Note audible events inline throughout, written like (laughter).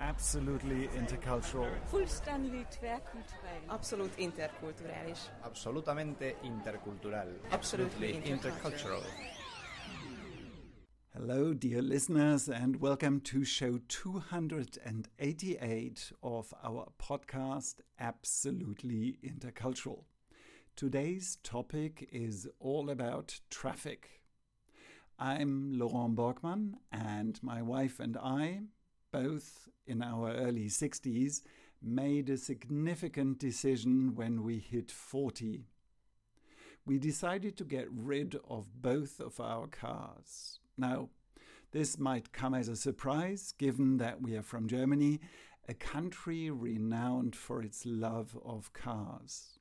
Absolutely intercultural. Fullständigt tvärkulturell. Absolut interkulturális. Absolutamente intercultural. Absolutely intercultural. Hello, dear listeners, and welcome to show 288 of our podcast, Absolutely Intercultural. Today's topic is all about traffic. I'm Laurent Borgmann, and my wife and I, both in our early 60s, made a significant decision when we hit 40. We decided to get rid of both of our cars. Now, this might come as a surprise given that we are from Germany, a country renowned for its love of cars.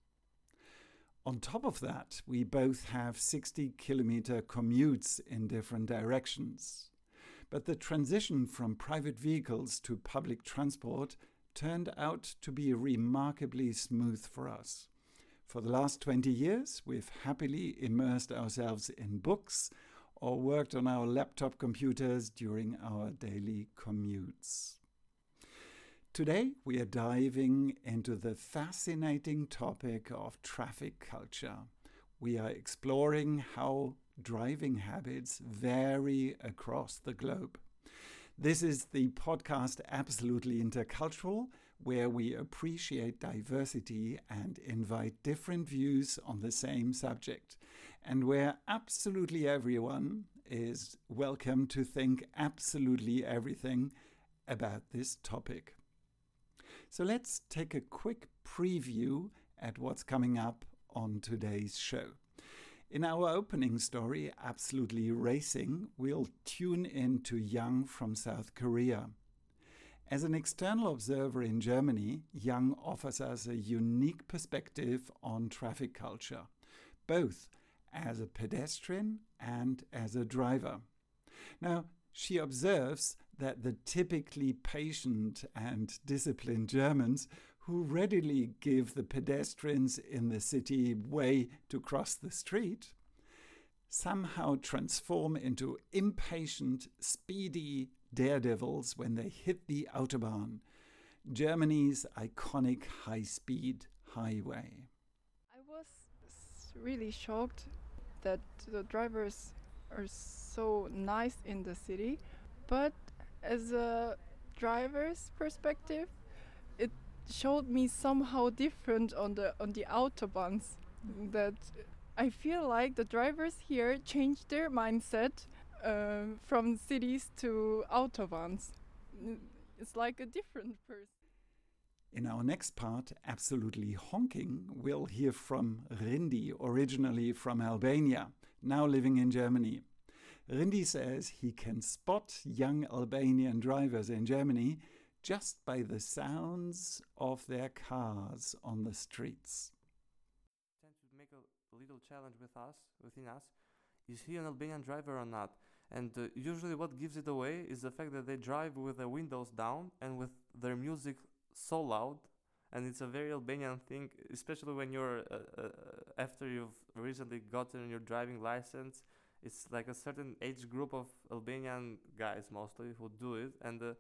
On top of that, we both have 60 kilometer commutes in different directions. But the transition from private vehicles to public transport turned out to be remarkably smooth for us. For the last 20 years, we've happily immersed ourselves in books or worked on our laptop computers during our daily commutes. Today, we are diving into the fascinating topic of traffic culture. We are exploring how driving habits vary across the globe. This is the podcast Absolutely Intercultural, where we appreciate diversity and invite different views on the same subject, and where absolutely everyone is welcome to think absolutely everything about this topic. So let's take a quick preview at what's coming up on today's show. In our opening story, Absolutely Racing, we'll tune in to Jung from South Korea. As an external observer in Germany, Jung offers us a unique perspective on traffic culture, both as a pedestrian and as a driver. Now, she observes that the typically patient and disciplined Germans who readily give the pedestrians in the city way to cross the street somehow transform into impatient, speedy daredevils when they hit the Autobahn, Germany's iconic high speed highway. I was really shocked that the drivers are so nice in the city, but as a driver's perspective, showed me somehow different on the on the autobahns that I feel like the drivers here changed their mindset uh, from cities to autobahns. It's like a different person. In our next part, Absolutely Honking, we'll hear from Rindi, originally from Albania, now living in Germany. Rindi says he can spot young Albanian drivers in Germany just by the sounds of their cars on the streets. Tend to make a little challenge with us, within us, is he an Albanian driver or not? And uh, usually, what gives it away is the fact that they drive with the windows down and with their music so loud and it's a very Albanian thing, especially when you're uh, uh, after you've recently gotten your driving license. It's like a certain age group of Albanian guys mostly who do it, and uh,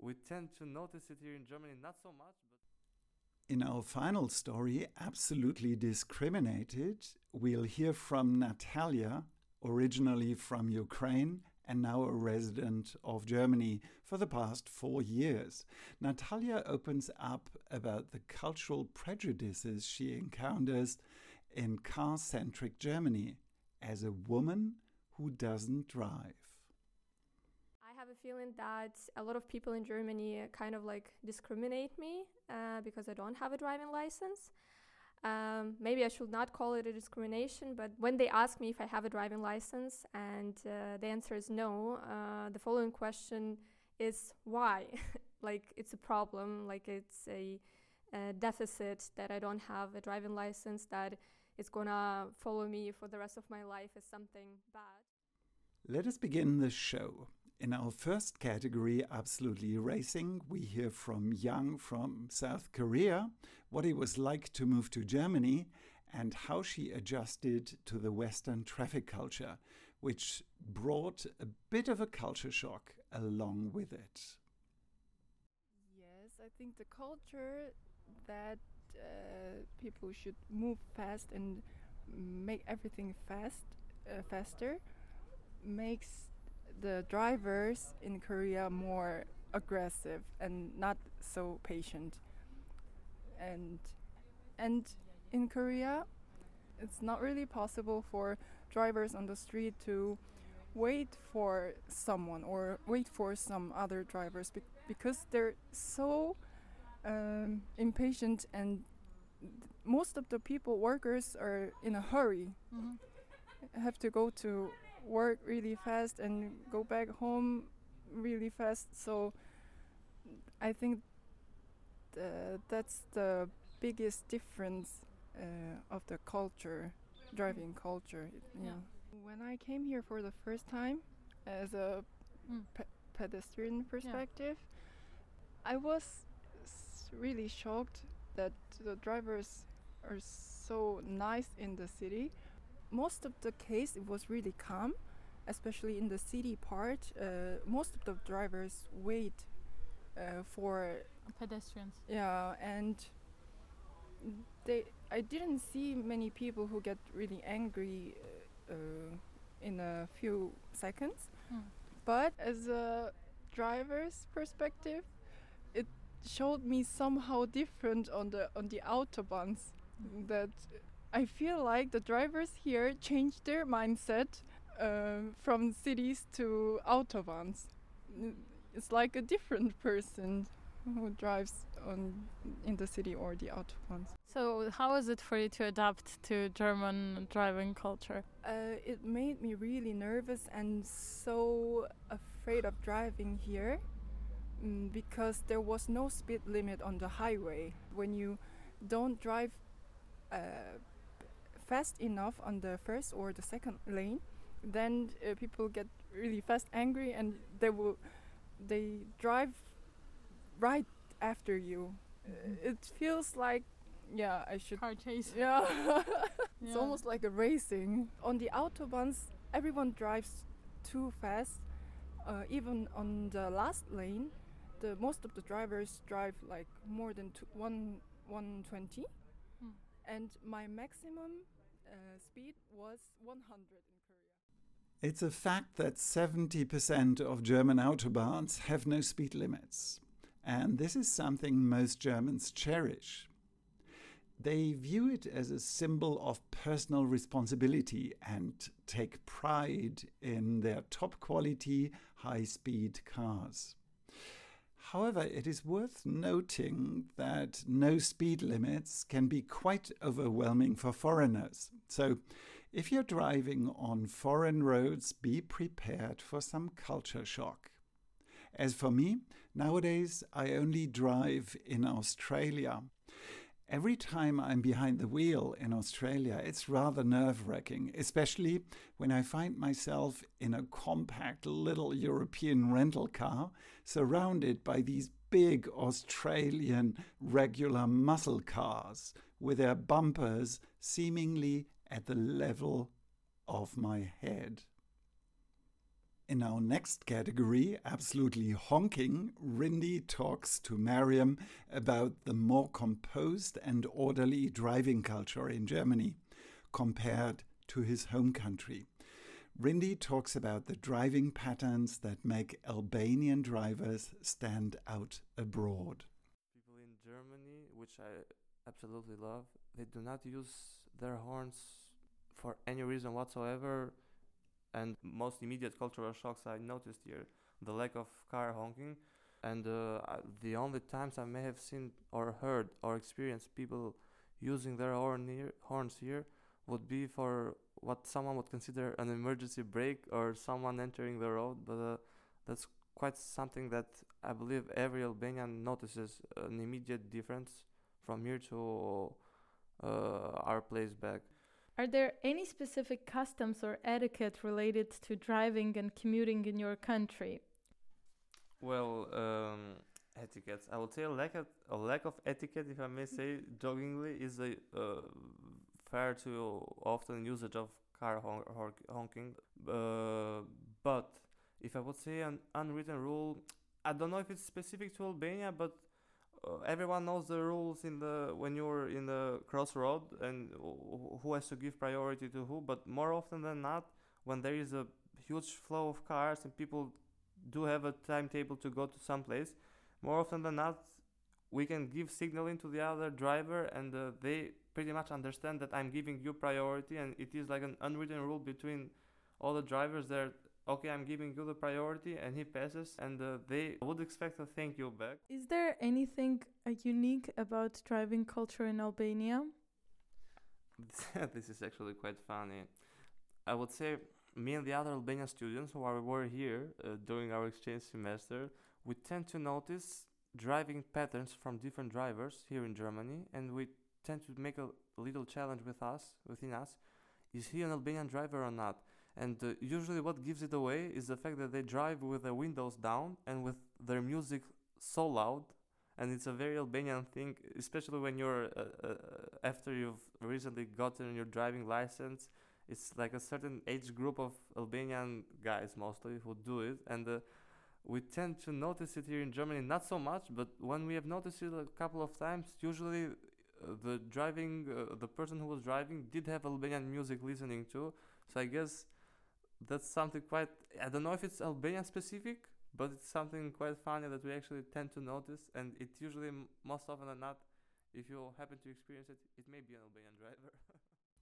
we tend to notice it here in Germany, not so much. But in our final story, absolutely discriminated, we'll hear from Natalia, originally from Ukraine and now a resident of Germany for the past four years. Natalia opens up about the cultural prejudices she encounters in car centric Germany as a woman who doesn't drive. Feeling that a lot of people in Germany kind of like discriminate me uh, because I don't have a driving license. Um, maybe I should not call it a discrimination, but when they ask me if I have a driving license and uh, the answer is no, uh, the following question is why? (laughs) like it's a problem, like it's a, a, deficit that I don't have a driving license, that is gonna follow me for the rest of my life as something bad. Let us begin the show. In our first category, Absolutely Racing, we hear from Jung from South Korea what it was like to move to Germany and how she adjusted to the Western traffic culture, which brought a bit of a culture shock along with it. Yes, I think the culture that uh, people should move fast and make everything fast, uh, faster, makes the drivers in Korea more aggressive and not so patient. And and in Korea, it's not really possible for drivers on the street to wait for someone or wait for some other drivers bec- because they're so um, impatient and most of the people workers are in a hurry have to go to work really fast and go back home really fast so i think th- that's the biggest difference uh, of the culture driving culture it- yeah. when i came here for the first time as a Mm. pe- pedestrian perspective i was s- really shocked that the drivers are so nice in the city most of the case it was really calm especially in the city part uh, most of the drivers wait uh, for Pedestrians. yeah and they i didn't see many people who get really angry uh, in a few seconds Mm. but as a driver's perspective it showed me somehow different on the on the autobahns that i feel like the drivers here changed their mindset uh, from cities to autobahns it's like a different person who drives on in the city or the autobahns So, how was it for you to adapt to German driving culture? uh, it made me really nervous and so afraid of driving here mm, because there was no speed limit on the highway. When you don't drive uh, fast enough on the first or the second lane, then uh, people get really fast angry and they will they drive right after you. Uh, It feels like yeah, I should Car chase. yeah. (laughs) it's Yeah. almost like a racing. On the autobahns, everyone drives too fast. Uh, even on the last lane, the most of the drivers drive like more than two, one 120, Hmm. and my maximum uh, speed was 100 in Korea. It's a fact that 70% of German autobahns have no speed limits. And this is something most Germans cherish. They view it as a symbol of personal responsibility and take pride in their top quality, high speed cars. However, it is worth noting that no speed limits can be quite overwhelming for foreigners. So, if you're driving on foreign roads, be prepared for some culture shock. As for me, nowadays I only drive in Australia. Every time I'm behind the wheel in Australia, it's rather nerve wracking, especially when I find myself in a compact little European rental car surrounded by these big Australian regular muscle cars with their bumpers seemingly at the level of my head. In our next category, absolutely honking, Rindi talks to Mariam about the more composed and orderly driving culture in Germany compared to his home country. Rindi talks about the driving patterns that make Albanian drivers stand out abroad. People in Germany, which I absolutely love, they do not use their horns for any reason whatsoever. And most immediate cultural shocks I noticed here the lack of car honking. And uh, the only times I may have seen or heard or experienced people using their horn here, horns here would be for what someone would consider an emergency brake or someone entering the road. But uh, that's quite something that I believe every Albanian notices an immediate difference from here to uh, our place back. Are there any specific customs or etiquette related to driving and commuting in your country? Well, um, etiquette. I would say a lack of a lack of etiquette, if I may say, jokingly, is a uh, fair to often usage of car hon- hon- honking. Uh, but if I would say an unwritten rule, I don't know if it's specific to Albania, but uh, everyone knows the rules in the when you're in the crossroad and who has to give priority to who. But more often than not, when there is a huge flow of cars and people do have a timetable to go to some place, more often than not, we can give signaling to the other driver and uh, they pretty much understand that I'm giving you priority and it is like an unwritten rule between all the drivers that okay I'm giving you the priority and he passes and uh, they would expect a thank you back. Is there anything uh, unique about driving culture in Albania? (laughs) this is actually quite funny. I would say me and the other Albanian students who are, were here uh, during our exchange semester, we tend to notice driving patterns from different drivers here in Germany, and we tend to make a little challenge with us, within us, is he an Albanian driver or not? And uh, usually, what gives it away is the fact that they drive with their windows down and with their music so loud. And it's a very Albanian thing, especially when you're uh, uh, after you've recently gotten your driving license. It's like a certain age group of Albanian guys mostly who do it, and uh, we tend to notice it here in Germany not so much. But when we have noticed it a couple of times, usually uh, the driving, uh, the person who was driving did have Albanian music listening to. So I guess that's something quite. I don't know if it's Albanian specific, but it's something quite funny that we actually tend to notice, and it usually most often than not, if you happen to experience it, it may be an Albanian driver. (laughs)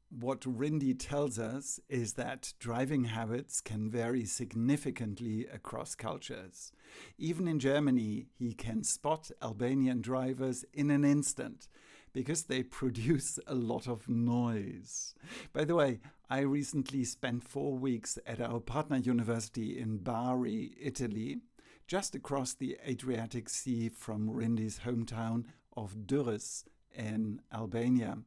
What Rindi tells us is that driving habits can vary significantly across cultures. Even in Germany, he can spot Albanian drivers in an instant because they (laughs) produce a lot of noise. By the way, I recently spent four weeks at our partner university in Bari, Italy, just across the Adriatic Sea from Rindi's hometown of Durrës in Albania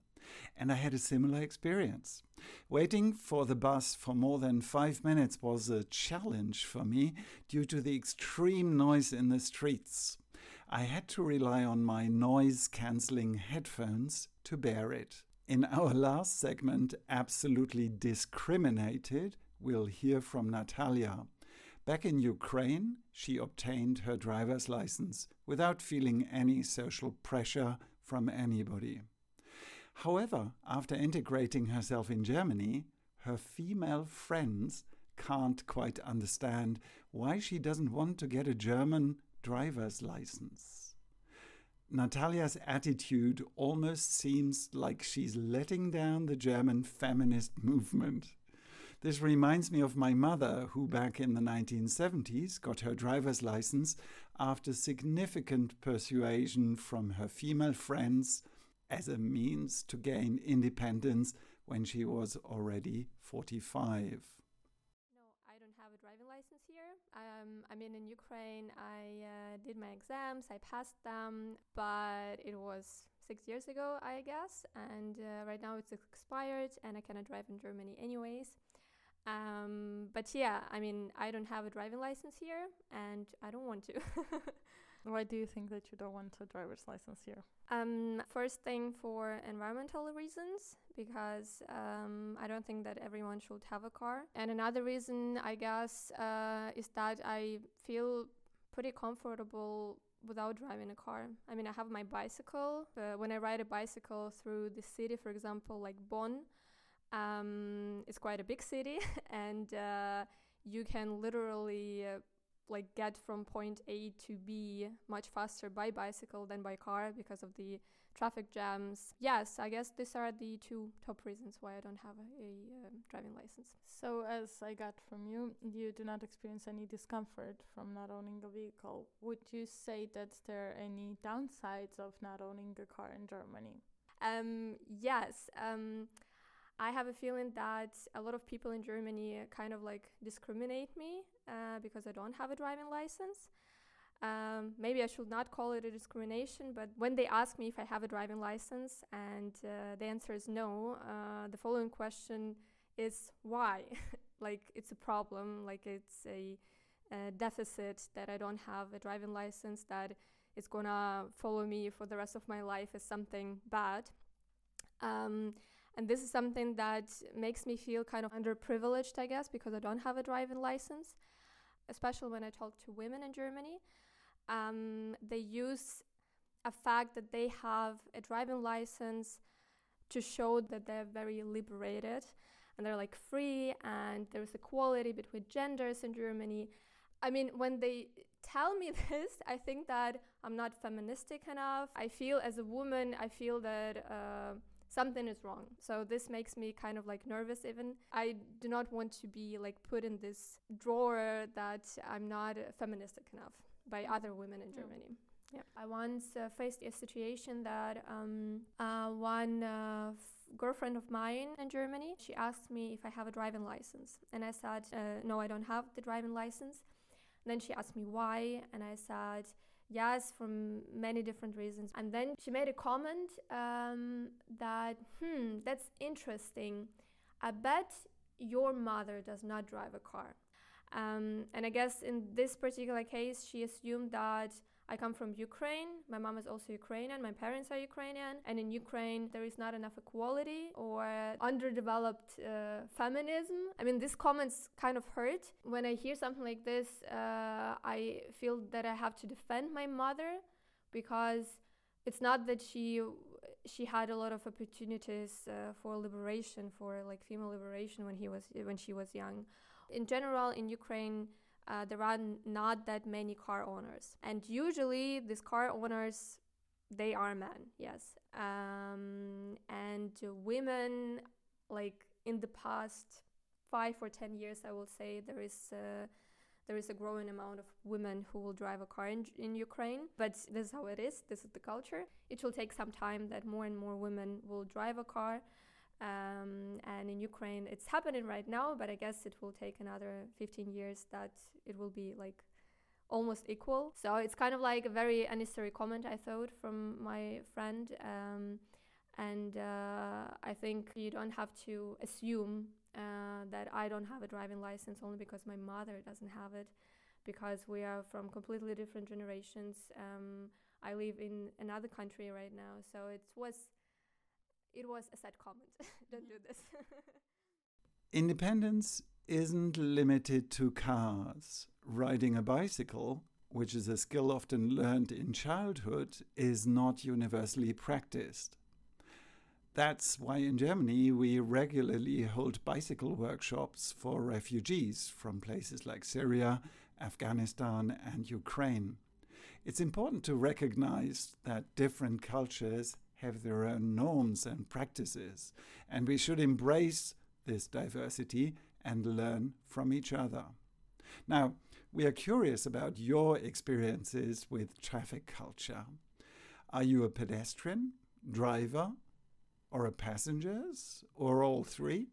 and I had a similar experience. Waiting for the bus for more than five minutes was a challenge for me due to the extreme noise in the streets. I had to rely on my noise cancelling headphones to bear it. In our last segment, Absolutely Discriminated, we'll hear from Natalia. Back in Ukraine, she obtained her driver's license without feeling any social pressure from anybody. However, after integrating herself in Germany, her female friends can't quite understand why she doesn't want to get a German driver's license. Natalia's attitude almost seems like she's letting down the German feminist movement. This reminds me of my mother, who back in the 1970s got her driver's license after significant persuasion from her female friends as a means to gain independence when she was already 45. No, I don't have a driving license here. Um, I mean, in Ukraine, I uh, did my exams, I passed them, but it was six years ago, I guess, and uh, right now it's expired, and I cannot drive in Germany anyways. Um, but yeah, I mean, I don't have a driving license here, and I don't want to. (laughs) Why do you think that you don't want a driver's license here? Um, first thing for environmental reasons, because um, I don't think that everyone should have a car. And another reason, I guess, uh, is that I feel pretty comfortable without driving a car. I mean, I have my bicycle. When I ride a bicycle through the city, for example, like Bonn, um, it's quite a big city, (laughs) and uh, you can literally uh, like get from point A to B much faster by bicycle than by car because of the traffic jams. Yes, I guess these are the two top reasons why I don't have a, a um, driving license. So, as I got from you, you do not experience any discomfort from not owning a vehicle. Would you say that there are any downsides of not owning a car in Germany? Um, yes. Um, I have a feeling that a lot of people in Germany kind of like discriminate me uh, because I don't have a driving license. Um, maybe I should not call it a discrimination, but when they ask me if I have a driving license and uh, the answer is no, uh, the following question is why? (laughs) like it's a problem, like it's a, a, deficit that I don't have a driving license, that is gonna follow me for the rest of my life as something bad. Um, and this is something that makes me feel kind of underprivileged, I guess, because I don't have a driving license. Especially when I talk to women in Germany, um, they use a fact that they have a driving license to show that they're very liberated and they're like free and there's equality between genders in Germany. I mean, when they tell me (laughs) this, I think that I'm not feministic enough. I feel as a woman, I feel that uh, something is wrong. So this makes me kind of like nervous even. I do not want to be like put in this drawer that I'm not feministic enough by other women in Germany. Yeah. I once uh, faced a situation that um, uh, one uh, f- girlfriend of mine in Germany, she asked me if I have a driving license. And I said, uh, no, I don't have the driving license. And then she asked me why. And I said, yes, from many different reasons. And then she made a comment um, that, hmm, that's interesting. I bet your mother does not drive a car. Um, and I guess in this particular case, she assumed that I come from Ukraine. My mom is also Ukrainian. My parents are Ukrainian. And in Ukraine, there is not enough equality or underdeveloped uh, feminism. I mean, these comments kind of hurt. When I hear something like this, uh, I feel that I have to defend my mother because it's not that she she had a lot of opportunities uh, for liberation for like female liberation when he was when she was young in general in ukraine uh, there are not that many car owners and usually these car owners they are men yes um, and women like in the past five or ten years i will say there is uh, there is a growing amount of women who will drive a car in, in Ukraine, but this is how it is. This is the culture. It will take some time that more and more women will drive a car. Um, and in Ukraine, it's happening right now, but I guess it will take another 15 years that it will be like almost equal. So it's kind of like a very unnecessary comment, I thought, from my friend. Um, and uh, I think you don't have to assume uh, that I don't have a driving license only because my mother doesn't have it, because we are from completely different generations. Um, I live in another country right now, so it was it was a sad comment. (laughs) don't do this. (laughs) Independence isn't limited to cars. Riding a bicycle, which is a skill often learned in childhood, is not universally practiced. That's why in Germany we regularly hold bicycle workshops for refugees from places like Syria, Afghanistan, and Ukraine. It's important to recognize that different cultures have their own norms and practices, and we should embrace this diversity and learn from each other. Now, we are curious about your experiences with traffic culture. Are you a pedestrian, driver, or a passenger, or all three?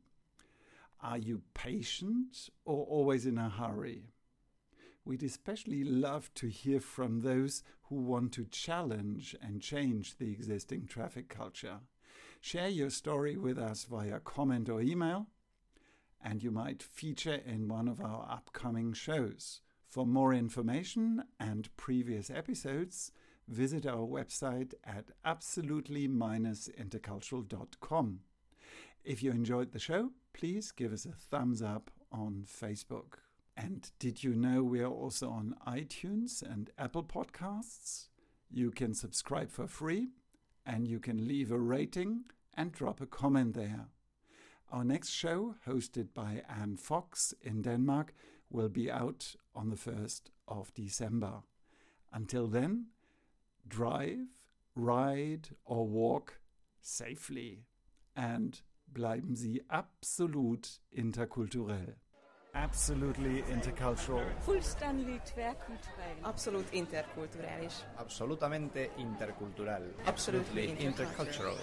Are you patient or always in a hurry? We'd especially love to hear from those who want to challenge and change the existing traffic culture. Share your story with us via comment or email, and you might feature in one of our upcoming shows. For more information and previous episodes, visit our website at absolutely-intercultural.com. If you enjoyed the show, please give us a thumbs up on Facebook. And did you know we are also on iTunes and Apple Podcasts? You can subscribe for free and you can leave a rating and drop a comment there. Our next show, hosted by Anne Fox in Denmark, will be out on the 1st of December. Until then, drive, ride or walk safely and bleiben Sie absolut interkulturell. Absolutely intercultural. Fullständigt tvärkulturell. Abszolút interkulturális. Absolutamente intercultural. Absolutely intercultural.